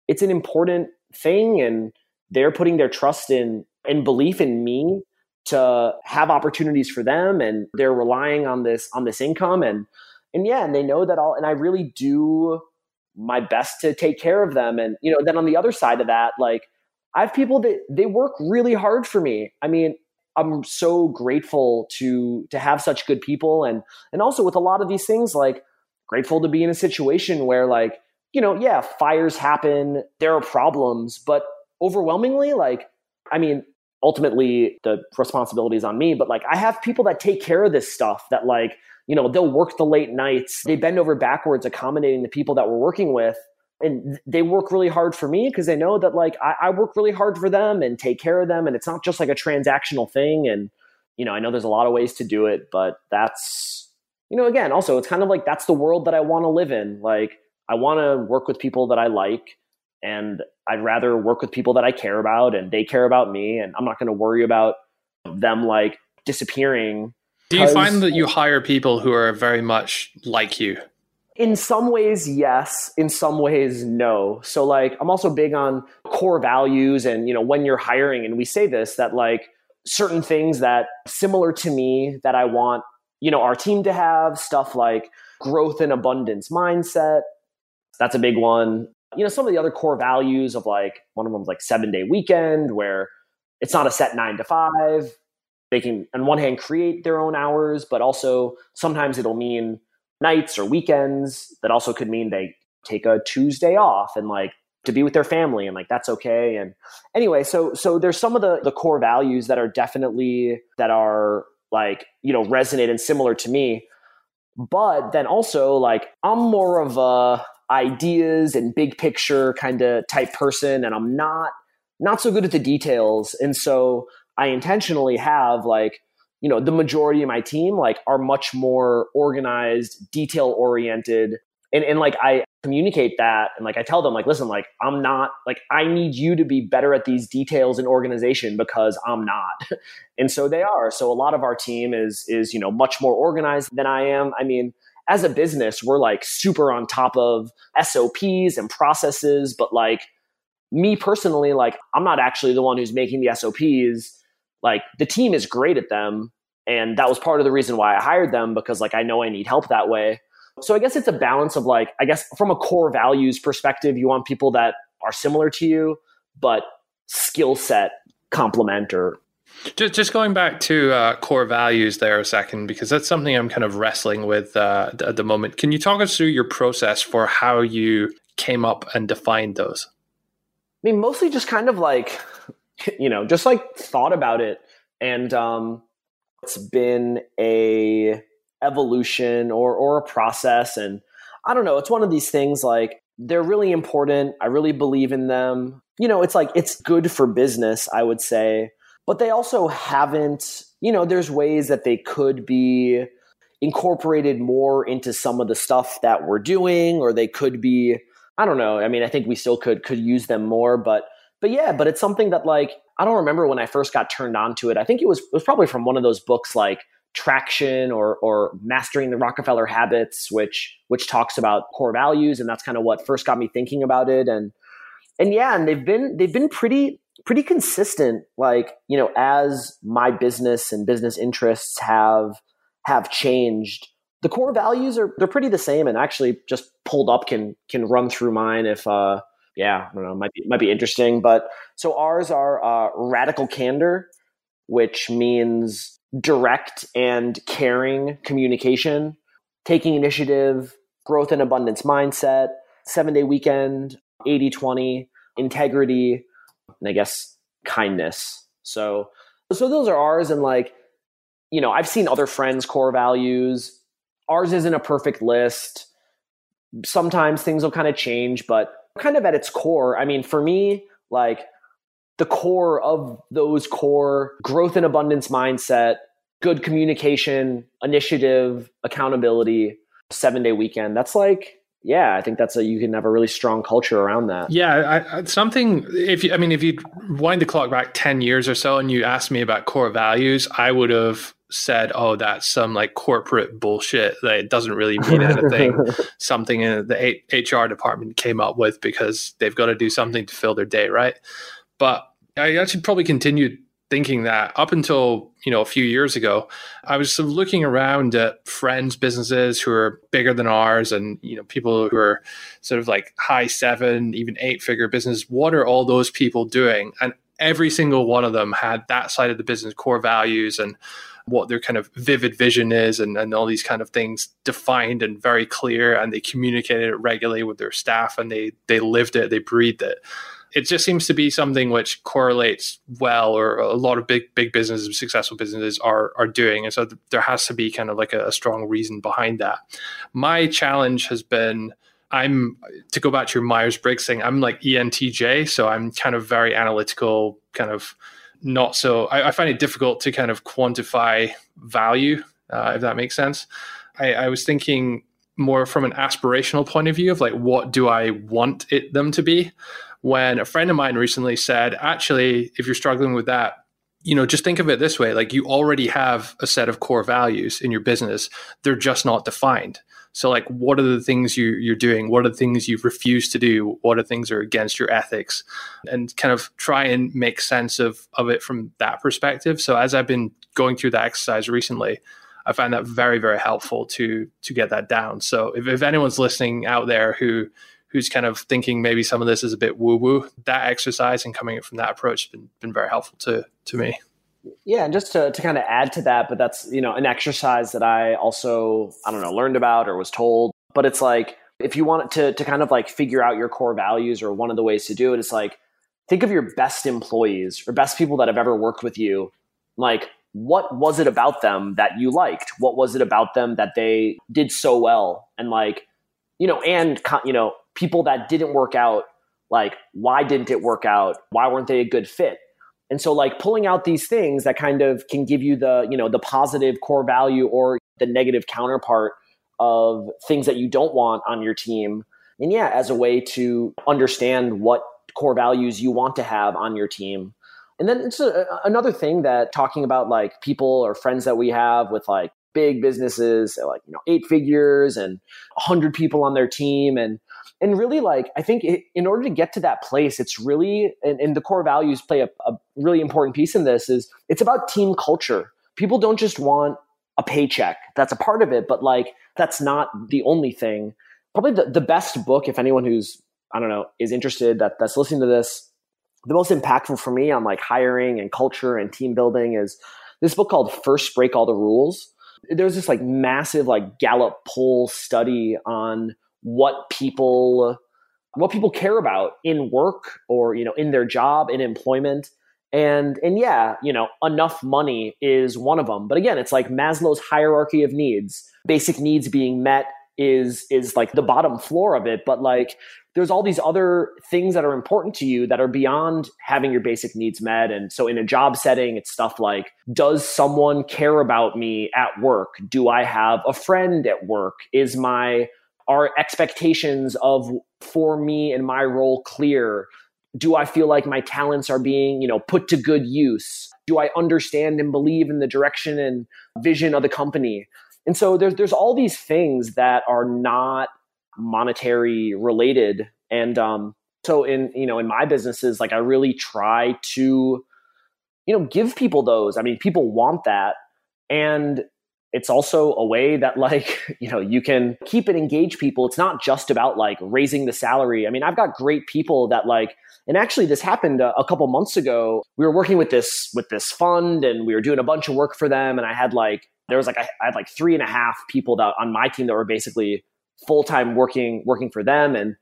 it's an important thing. And they're putting their trust in and belief in me to have opportunities for them. And they're relying on this, on this income. And, and yeah, and they know that all, and I really do my best to take care of them. And, you know, then on the other side of that, like I have people that they work really hard for me. I mean, I'm so grateful to to have such good people and and also with a lot of these things like grateful to be in a situation where like you know yeah fires happen there are problems but overwhelmingly like I mean ultimately the responsibility is on me but like I have people that take care of this stuff that like you know they'll work the late nights. They bend over backwards accommodating the people that we're working with and they work really hard for me because they know that like I, I, work really hard for them and take care of them and it's not just like a transactional thing and you know i know there's a lot of ways to do it but that's you know again also it's kind of like that's the world that i want to live in. Like i want to work with people that i like and i'd rather work with people that i care about and they care about me and i'm not going to worry about them like disappearing do you find that you hire people who are very much like you in some ways, yes. In some ways, no. So, like, I'm also big on core values, and you know, when you're hiring, and we say this that like certain things that similar to me that I want, you know, our team to have stuff like growth and abundance mindset. That's a big one. You know, some of the other core values of like one of them is like seven day weekend, where it's not a set nine to five. They can, on one hand, create their own hours, but also sometimes it'll mean nights or weekends. That also could mean they take a Tuesday off and like to be with their family and like that's okay. And anyway, so so there's some of the the core values that are definitely that are like, you know, resonate and similar to me. But then also like I'm more of a ideas and big picture kind of type person and I'm not not so good at the details. And so I intentionally have like you know the majority of my team like are much more organized detail oriented and, and like i communicate that and like i tell them like listen like i'm not like i need you to be better at these details in organization because i'm not. And so they are. So a lot of our team is is you know much more organized than i am. I mean as a business we're like super on top of sops and processes but like me personally like i'm not actually the one who's making the sops like the team is great at them and that was part of the reason why I hired them because like I know I need help that way. So I guess it's a balance of like I guess from a core values perspective, you want people that are similar to you, but skill set complement or just, just going back to uh, core values there a second, because that's something I'm kind of wrestling with uh, at the moment. Can you talk us through your process for how you came up and defined those? I mean, mostly just kind of like, you know, just like thought about it. And um, it's been a evolution or or a process and I don't know, it's one of these things like they're really important. I really believe in them. You know, it's like it's good for business, I would say, but they also haven't, you know, there's ways that they could be incorporated more into some of the stuff that we're doing or they could be I don't know. I mean, I think we still could could use them more, but but yeah, but it's something that like I don't remember when I first got turned on to it. I think it was it was probably from one of those books like Traction or or Mastering the Rockefeller Habits, which which talks about core values, and that's kind of what first got me thinking about it. And and yeah, and they've been they've been pretty pretty consistent. Like you know, as my business and business interests have have changed, the core values are they're pretty the same. And actually, just pulled up can can run through mine if uh yeah, I don't know, might be might be interesting. But so ours are uh, radical candor, which means direct and caring communication, taking initiative, growth and abundance mindset, seven day weekend, 80 20, integrity, and I guess kindness. So so those are ours and like you know, I've seen other friends' core values. Ours isn't a perfect list. Sometimes things will kind of change, but kind of at its core, I mean, for me, like the core of those core growth and abundance mindset, good communication, initiative, accountability, seven day weekend. That's like yeah, I think that's a you can have a really strong culture around that. Yeah, I, something. If you, I mean, if you wind the clock back ten years or so, and you asked me about core values, I would have said, "Oh, that's some like corporate bullshit that it doesn't really mean anything." something in the HR department came up with because they've got to do something to fill their day, right? But I actually probably continued thinking that up until you know a few years ago i was sort of looking around at friends businesses who are bigger than ours and you know people who are sort of like high seven even eight figure business. What are all those people doing? And every single one of them had that side of the business core values and what their kind of vivid vision is and, and all these kind of things defined and very clear and they communicated it regularly with their staff and they they lived it they breathed it it just seems to be something which correlates well, or a lot of big big businesses, successful businesses are are doing, and so th- there has to be kind of like a, a strong reason behind that. My challenge has been. I'm to go back to your Myers Briggs thing. I'm like ENTJ, so I'm kind of very analytical, kind of not so. I, I find it difficult to kind of quantify value, uh, if that makes sense. I, I was thinking more from an aspirational point of view of like what do I want it them to be when a friend of mine recently said, actually, if you're struggling with that, you know, just think of it this way like you already have a set of core values in your business, they're just not defined. So, like, what are the things you, you're doing? What are the things you've refused to do? What are things that are against your ethics? And kind of try and make sense of, of it from that perspective. So, as I've been going through that exercise recently, I find that very, very helpful to to get that down. So, if, if anyone's listening out there who who's kind of thinking maybe some of this is a bit woo woo, that exercise and coming from that approach has been, been very helpful to, to me. Yeah, and just to, to kind of add to that, but that's, you know, an exercise that I also, I don't know, learned about or was told. But it's like, if you want to, to kind of like figure out your core values or one of the ways to do it is like, think of your best employees or best people that have ever worked with you. Like, what was it about them that you liked? What was it about them that they did so well? And like, you know, and, you know, people that didn't work out, like why didn't it work out? Why weren't they a good fit? And so like pulling out these things that kind of can give you the, you know, the positive core value or the negative counterpart of things that you don't want on your team. And yeah, as a way to understand what core values you want to have on your team. And then it's a, another thing that talking about like people or friends that we have with like big businesses, like, you know, eight figures and 100 people on their team. And and really like i think it, in order to get to that place it's really and, and the core values play a, a, really important piece in this is it's about team culture. People don't just want a paycheck. That's a part of it but like that's not the only thing. Probably the, the best book if anyone who's i don't know is interested that that's listening to this the most impactful for me on like hiring and culture and team building is this book called first break all the rules. There's this like massive like gallup poll study on what people what people care about in work or you know in their job in employment. And and yeah you know enough money is one of them but again it's like maslow's hierarchy of needs. Basic needs being met is is like the bottom floor of it. But like there's all these other things that are important to you that are beyond having your basic needs met. And so in a job setting it's stuff like does someone care about me at work? Do i have a friend at work? Is my are expectations of for me and my role clear? Do i feel like my talents are being you know put to good use? Do i understand and believe in the direction and vision of the company? And so there's there's all these things that are not monetary related. And um so in you know in my businesses like i really try to you know give people those. I mean people want that. And it's also a way that like you know you can keep and engage people. It's not just about like raising the salary. I mean i've got great people that like and actually this happened a, a, couple months ago. We were working with this with this fund and we were doing a bunch of work for them and i had like there was like i, I had like three and a half people that on my team that were basically full-time working working for them. And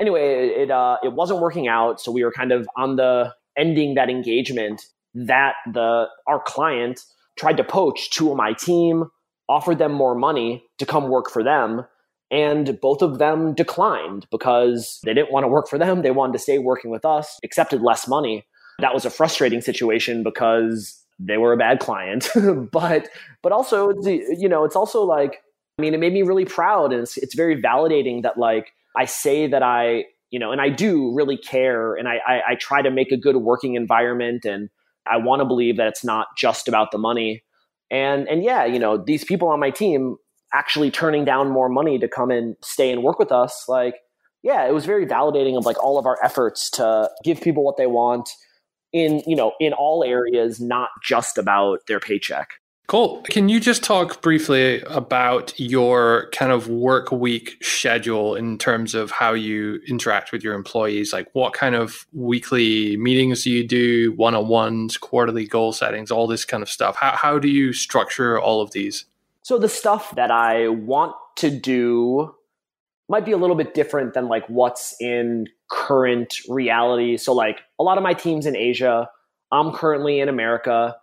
anyway it, uh it wasn't working out so we were kind of on the ending that engagement that the our client tried to poach two of my team, offered them more money to come work for them, and both of them declined because they didn't want to work for them. They wanted to stay working with us, accepted less money. That was a frustrating situation because they were a bad client. but but also you know, it's also like I mean, it made me really proud and it's it's very validating that like I say that I you know, and I do really care and I, I, I try to make a good working environment and I want to believe that it's not just about the money. And and yeah, you know, these people on my team actually turning down more money to come and stay and work with us, like yeah, it was very validating of like all of our efforts to give people what they want in, you know, in all areas, not just about their paycheck. Cool. Can you just talk briefly about your kind of work week schedule in terms of how you interact with your employees? Like, what kind of weekly meetings do you do, one on ones, quarterly goal settings, all this kind of stuff? How, how do you structure all of these? So, the stuff that I want to do might be a little bit different than like what's in current reality. So, like, a lot of my teams in Asia, I'm currently in America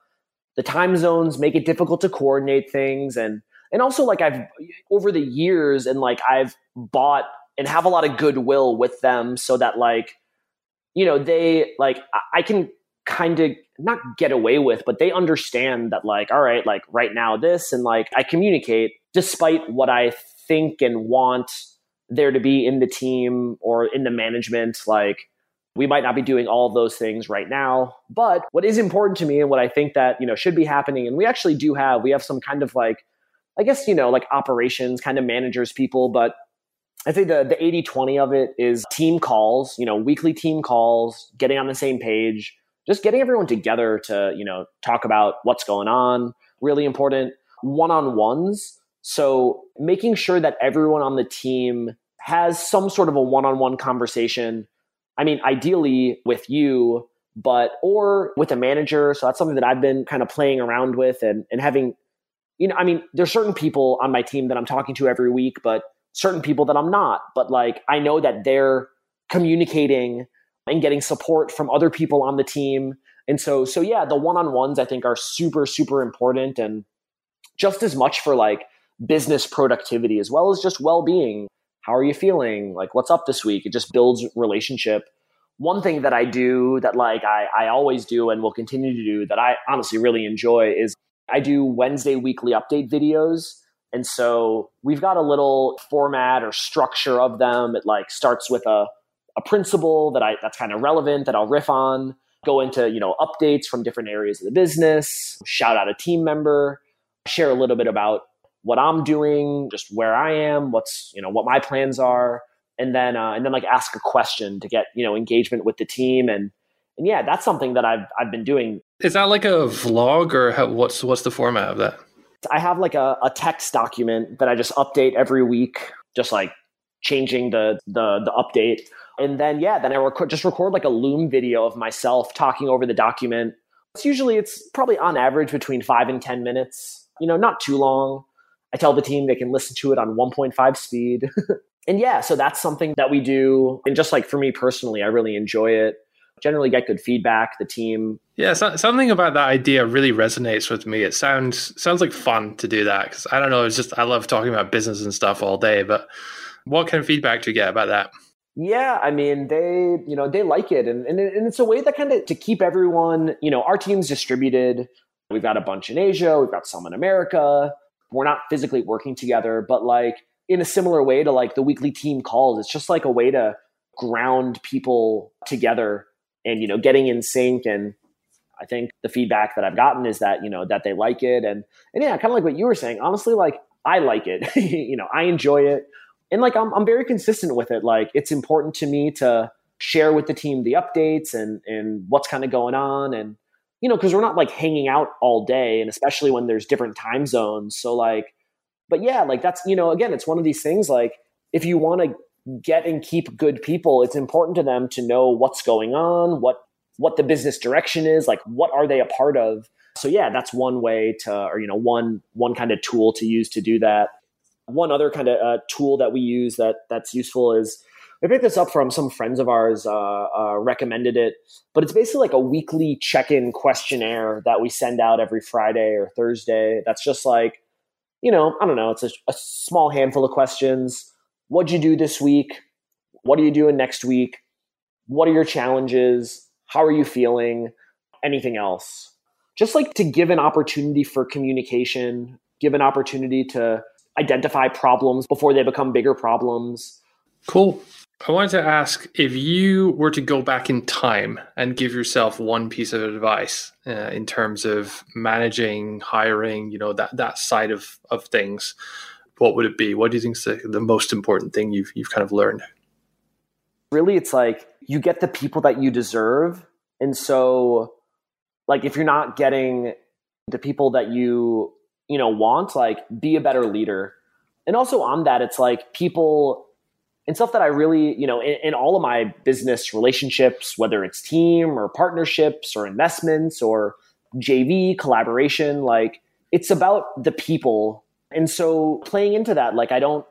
the time zones make it difficult to coordinate things. And and also like I've over the years and like I've bought and have a lot of goodwill with them so that like you know they like I can kind of not get away with but they understand that like all right like right now this and like I communicate despite what I think and want there to be in the team or in the management like we might not be doing all of those things right now. But what is important to me and what i think that you know should be happening and we actually do have we have some kind of like i guess you know like operations kind of managers people but i think the the 80 20 of it is team calls you know weekly team calls getting on the same page just getting everyone together to you know talk about what's going on really important one-on-ones. So making sure that everyone on the team has some sort of a one-on-one conversation I mean, ideally with you, but or with a manager. So that's something that I've been kind of playing around with and, and having, you know, I mean, there's certain people on my team that I'm talking to every week, but certain people that I'm not. But like I know that they're communicating and getting support from other people on the team. And so so yeah, the one-on-ones I think are super, super important and just as much for like business productivity as well as just well-being how are you feeling? Like what's up this week? It just builds relationship. One thing that i do that like I, I always do and will continue to do that i honestly really enjoy is i do wednesday weekly update videos. And so we've got a little format or structure of them. It like starts with a, a principle that i that's kind of relevant that i'll riff on go into you know updates from different areas of the business shout out a team member share a little bit about what I'm doing, just where I am, what's you know what my plans are, and then uh, and then like ask a question to get you know engagement with the team and and yeah, that's something that I've I've been doing. Is that like a vlog or how, what's what's the format of that? I have like a, a text document that I just update every week, just like changing the the the update, and then yeah, then I record just record like a Loom video of myself talking over the document. It's usually it's probably on average between five and ten minutes. You know, not too long. I tell the team they can listen to it on 1.5 speed. and yeah, so that's something that we do. And just like for me personally, I really enjoy it. Generally get good feedback. The team. Yeah, so, something about that idea really resonates with me. It sounds sounds like fun to do that because I don't know. It's just I love talking about business and stuff all day. But what kind of feedback do you get about that? Yeah, I mean, they, you know, they like it. And, and, and it's a way that kind of to keep everyone, you know, our team's distributed. We've got a bunch in Asia, we've got some in America we're not physically working together, but like in a similar way to like the weekly team calls, it's just like a way to ground people together and, you know, getting in sync. And I think the feedback that I've gotten is that, you know, that they like it. And, and yeah, kind of like what you were saying, honestly, like I like it, you know, I enjoy it. And like, I'm, I'm very consistent with it. Like it's important to me to share with the team the updates and, and what's kind of going on. And, you know, because we're not like hanging out all day, and especially when there's different time zones. So like, but yeah, like that's you know, again, it's one of these things. Like, if you want to get and keep good people, it's important to them to know what's going on, what what the business direction is, like what are they a part of. So yeah, that's one way to, or you know, one one kind of tool to use to do that. One other kind of uh, tool that we use that that's useful is I picked this up from some friends of ours, uh, uh, recommended it, but it's basically like a weekly check in questionnaire that we send out every Friday or Thursday. That's just like, you know, I don't know, it's a, a small handful of questions. What'd you do this week? What are you doing next week? What are your challenges? How are you feeling? Anything else? Just like to give an opportunity for communication, give an opportunity to identify problems before they become bigger problems. Cool. I wanted to ask if you were to go back in time and give yourself one piece of advice uh, in terms of managing, hiring, you know, that, that side of, of things, what would it be? What do you think is the, the most important thing you've, you've kind of learned? Really, it's like you get the people that you deserve. And so, like, if you're not getting the people that you, you know, want, like, be a better leader. And also on that, it's like people and stuff that I really, you know, in, in, all of my business relationships, whether it's team or partnerships or investments or JV collaboration, like it's about the people. And so playing into that, like I don't,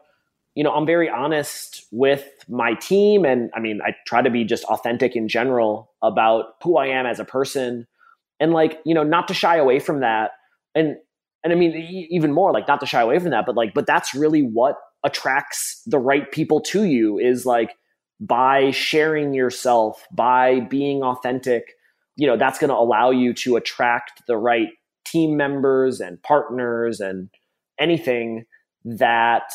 you know, I'm very honest with my team. And I mean, I try to be just authentic in general about who I am as a person and like, you know, not to shy away from that. And, and I mean, even more like not to shy away from that, but like, but that's really what attracts the right people to you is like by sharing yourself, by being authentic, you know, that's going to allow you to attract the right team members and partners and anything that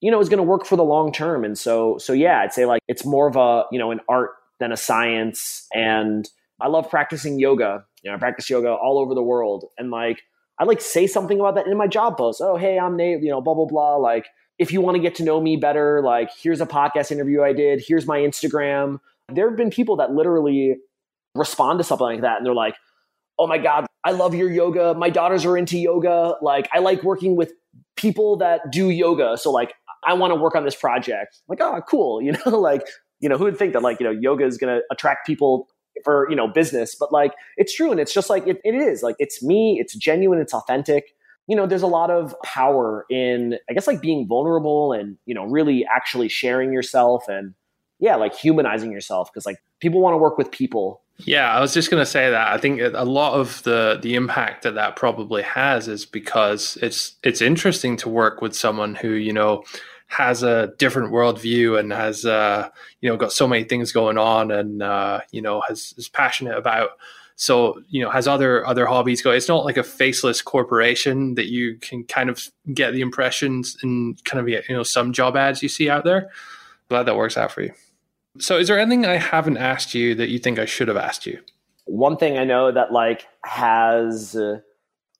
you know is going to work for the long term. And so so yeah i'd say like it's more of a you know an art than a science. And i love practicing yoga. You know i practice yoga all over the world. And like i like say something about that in my job post. Oh hey i'm nate you know blah blah blah. Like if you want to get to know me better, like here's a podcast interview I did, here's my Instagram. There have been people that literally respond to something like that and they're like, oh my God, I love your yoga. My daughters are into yoga. Like, I like working with people that do yoga. So, like, I want to work on this project. Like, oh, cool. You know, like, you know, who would think that, like, you know, yoga is going to attract people for, you know, business? But, like, it's true. And it's just like, it, it is. Like, it's me, it's genuine, it's authentic you know, there's a lot of power in, I guess, like being vulnerable and, you know, really actually sharing yourself and, yeah, like humanizing yourself because, like, people want to work with people. Yeah, I was just going to say that. I think a lot of the the impact that that probably has is because it's it's interesting to work with someone who you know has a different worldview and has uh, you know got so many things going on and uh, you know has is passionate about so you know has other other hobbies go it's not like a faceless corporation that you can kind of get the impressions and kind of get, you know some job ads you see out there. Glad that works out for you. So is there anything i haven't asked you that you think i should have asked you? One thing i know that like has uh,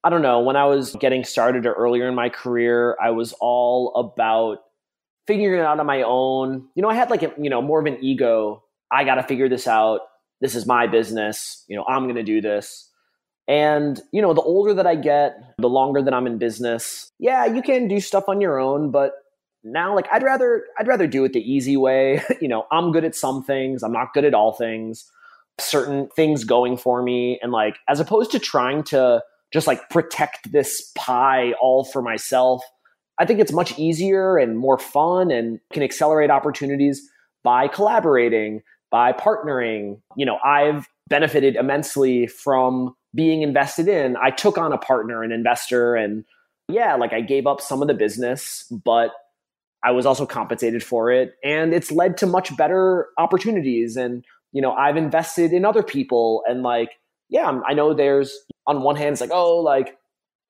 i don't know when i was getting started or earlier in my career i was all about figuring it out on my own. You know i had like a, you know more of an ego. I got to figure this out this is my business you know i'm going to do this. And you know the older that i get the longer that i'm in business yeah you can do stuff on your own but now like i'd rather i'd rather do it the easy way. You know i'm good at some things i'm not good at all things certain things going for me and like as opposed to trying to just like protect this pie all for myself i think it's much easier and more fun and can accelerate opportunities by collaborating by partnering. You know, I've benefited immensely from being invested in. I took on a partner, an investor, and yeah, like I gave up some of the business, but I was also compensated for it. And it's led to much better opportunities. And, you know, I've invested in other people. And like, yeah, um, I know there's on one hand, it's like, oh, like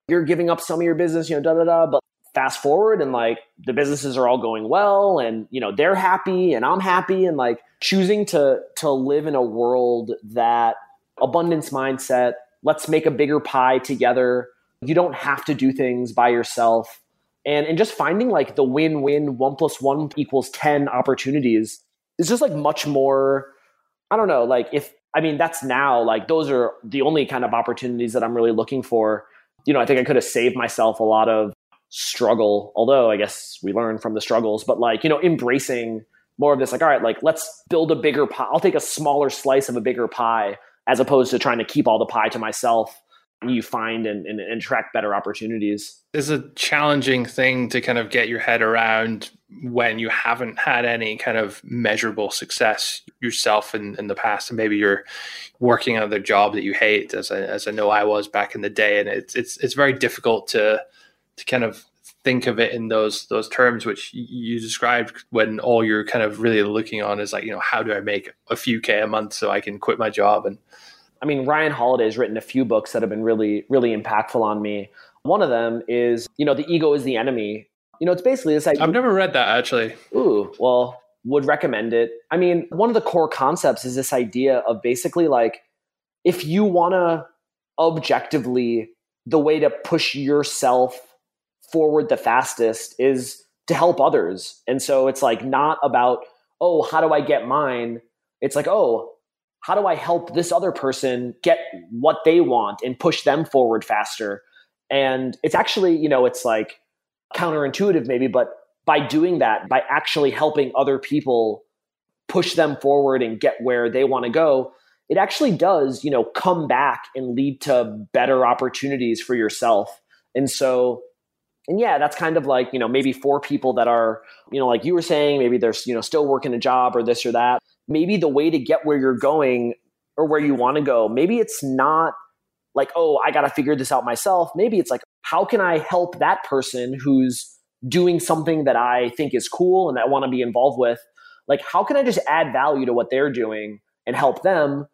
you're giving up some of your business, you know, da da da. But fast forward and like the businesses are all going well and, you know, they're happy and I'm happy. And like, choosing to to live in a world that abundance mindset let's make a bigger pie together. You don't have to do things by yourself. And and just finding like the win-win one plus one equals 10 opportunities is just like much more i don't know like if i mean that's now like those are the only kind of opportunities that i'm really looking for. You know i think i could have saved myself a lot of struggle although i guess we learn from the struggles but like you know embracing more of this like all right like let's build a bigger pie. I'll take a smaller slice of a bigger pie as opposed to trying to keep all the pie to myself. You find and, and, and track better opportunities. It's a challenging thing to kind of get your head around when you haven't had any kind of measurable success yourself in, in the past, and maybe you're working another job that you hate, as I, as I know I was back in the day, and it's it's it's very difficult to to kind of think of it in those those terms which you described when all you're kind of really looking on is like you know how do I make a few k a month so I can quit my job and I mean, Ryan Holiday has written a few books that have been really, really impactful on me. One of them is, you know, the ego is the enemy. You know, it's basically this idea. I've never read that actually. Ooh, well, would recommend it. I mean, one of the core concepts is this idea of basically like if you want to objectively, the way to push yourself forward the fastest is to help others. And so it's like not about, oh, how do I get mine? It's like, oh, how do I help this other person get what they want and push them forward faster? And it's actually, you know, it's like counterintuitive maybe, but by doing that, by actually helping other people push them forward and get where they want to go, it actually does, you know, come back and lead to better opportunities for yourself. And so, and yeah, that's kind of like, you know, maybe for people that are, you know, like you were saying, maybe they're, you know, still working a job or this or that maybe the way to get where you're going or where you want to go, maybe it's not like, oh, I got to figure this out myself. Maybe it's like, how can I help that person who's doing something that I think is cool and that I want to be involved with? Like, how can I just add value to what they're doing and help them?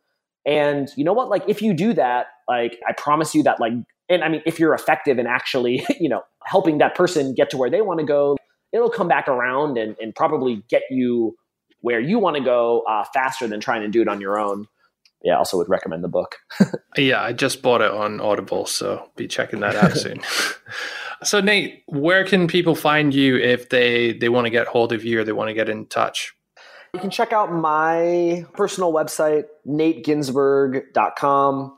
And you know what? Like, if you do that, like, I promise you that, like, and I mean, if you're effective in actually, you know, helping that person get to where they want to go, it'll come back around and, and probably get you where you want to go uh, faster than trying to do it on your own. Yeah, I also would recommend the book. yeah, I just bought it on Audible, so be checking that out soon. so Nate, where can people find you if they they want to get hold of you or they want to get in touch? You can check out my personal website, nateginsburg.com.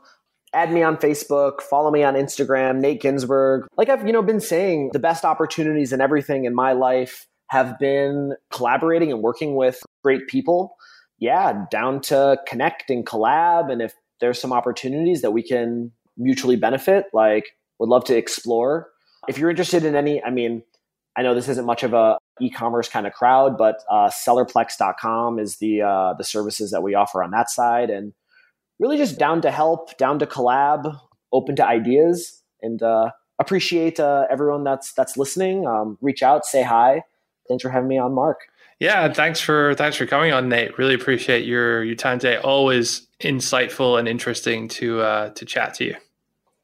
Add me on Facebook, follow me on Instagram, Nate Ginsburg. Like I've, you know, been saying, the best opportunities and everything in my life have been collaborating and working with great people. Yeah, down to connect and collab. And if there's some opportunities that we can mutually benefit, like would love to explore. If you're interested in any, I mean, I know this isn't much of a e-commerce kind of crowd, but uh, sellerplex.com is the uh, the services that we offer on that side, and really just down to help, down to collab, open to ideas, and uh, appreciate uh, everyone that's that's listening. Um, reach out, say hi, thanks for having me on, Mark. Yeah, thanks for thanks for coming on, Nate. Really appreciate your your time today. Always insightful and interesting to uh, to chat to you.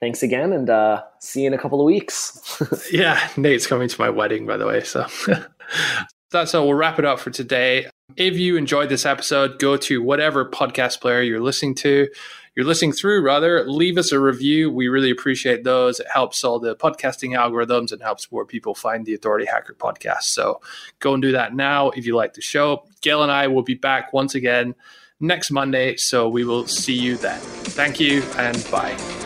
Thanks again, and uh, see you in a couple of weeks. yeah, Nate's coming to my wedding, by the way. So that's all. We'll wrap it up for today. If you enjoyed this episode, go to whatever podcast player you're listening to you're listening through, rather, leave us a review. We really appreciate those. It helps all the podcasting algorithms and helps more people find the Authority Hacker podcast. So go and do that now if you like the show. Gael and I will be back once again next Monday. So we will see you then. Thank you and bye.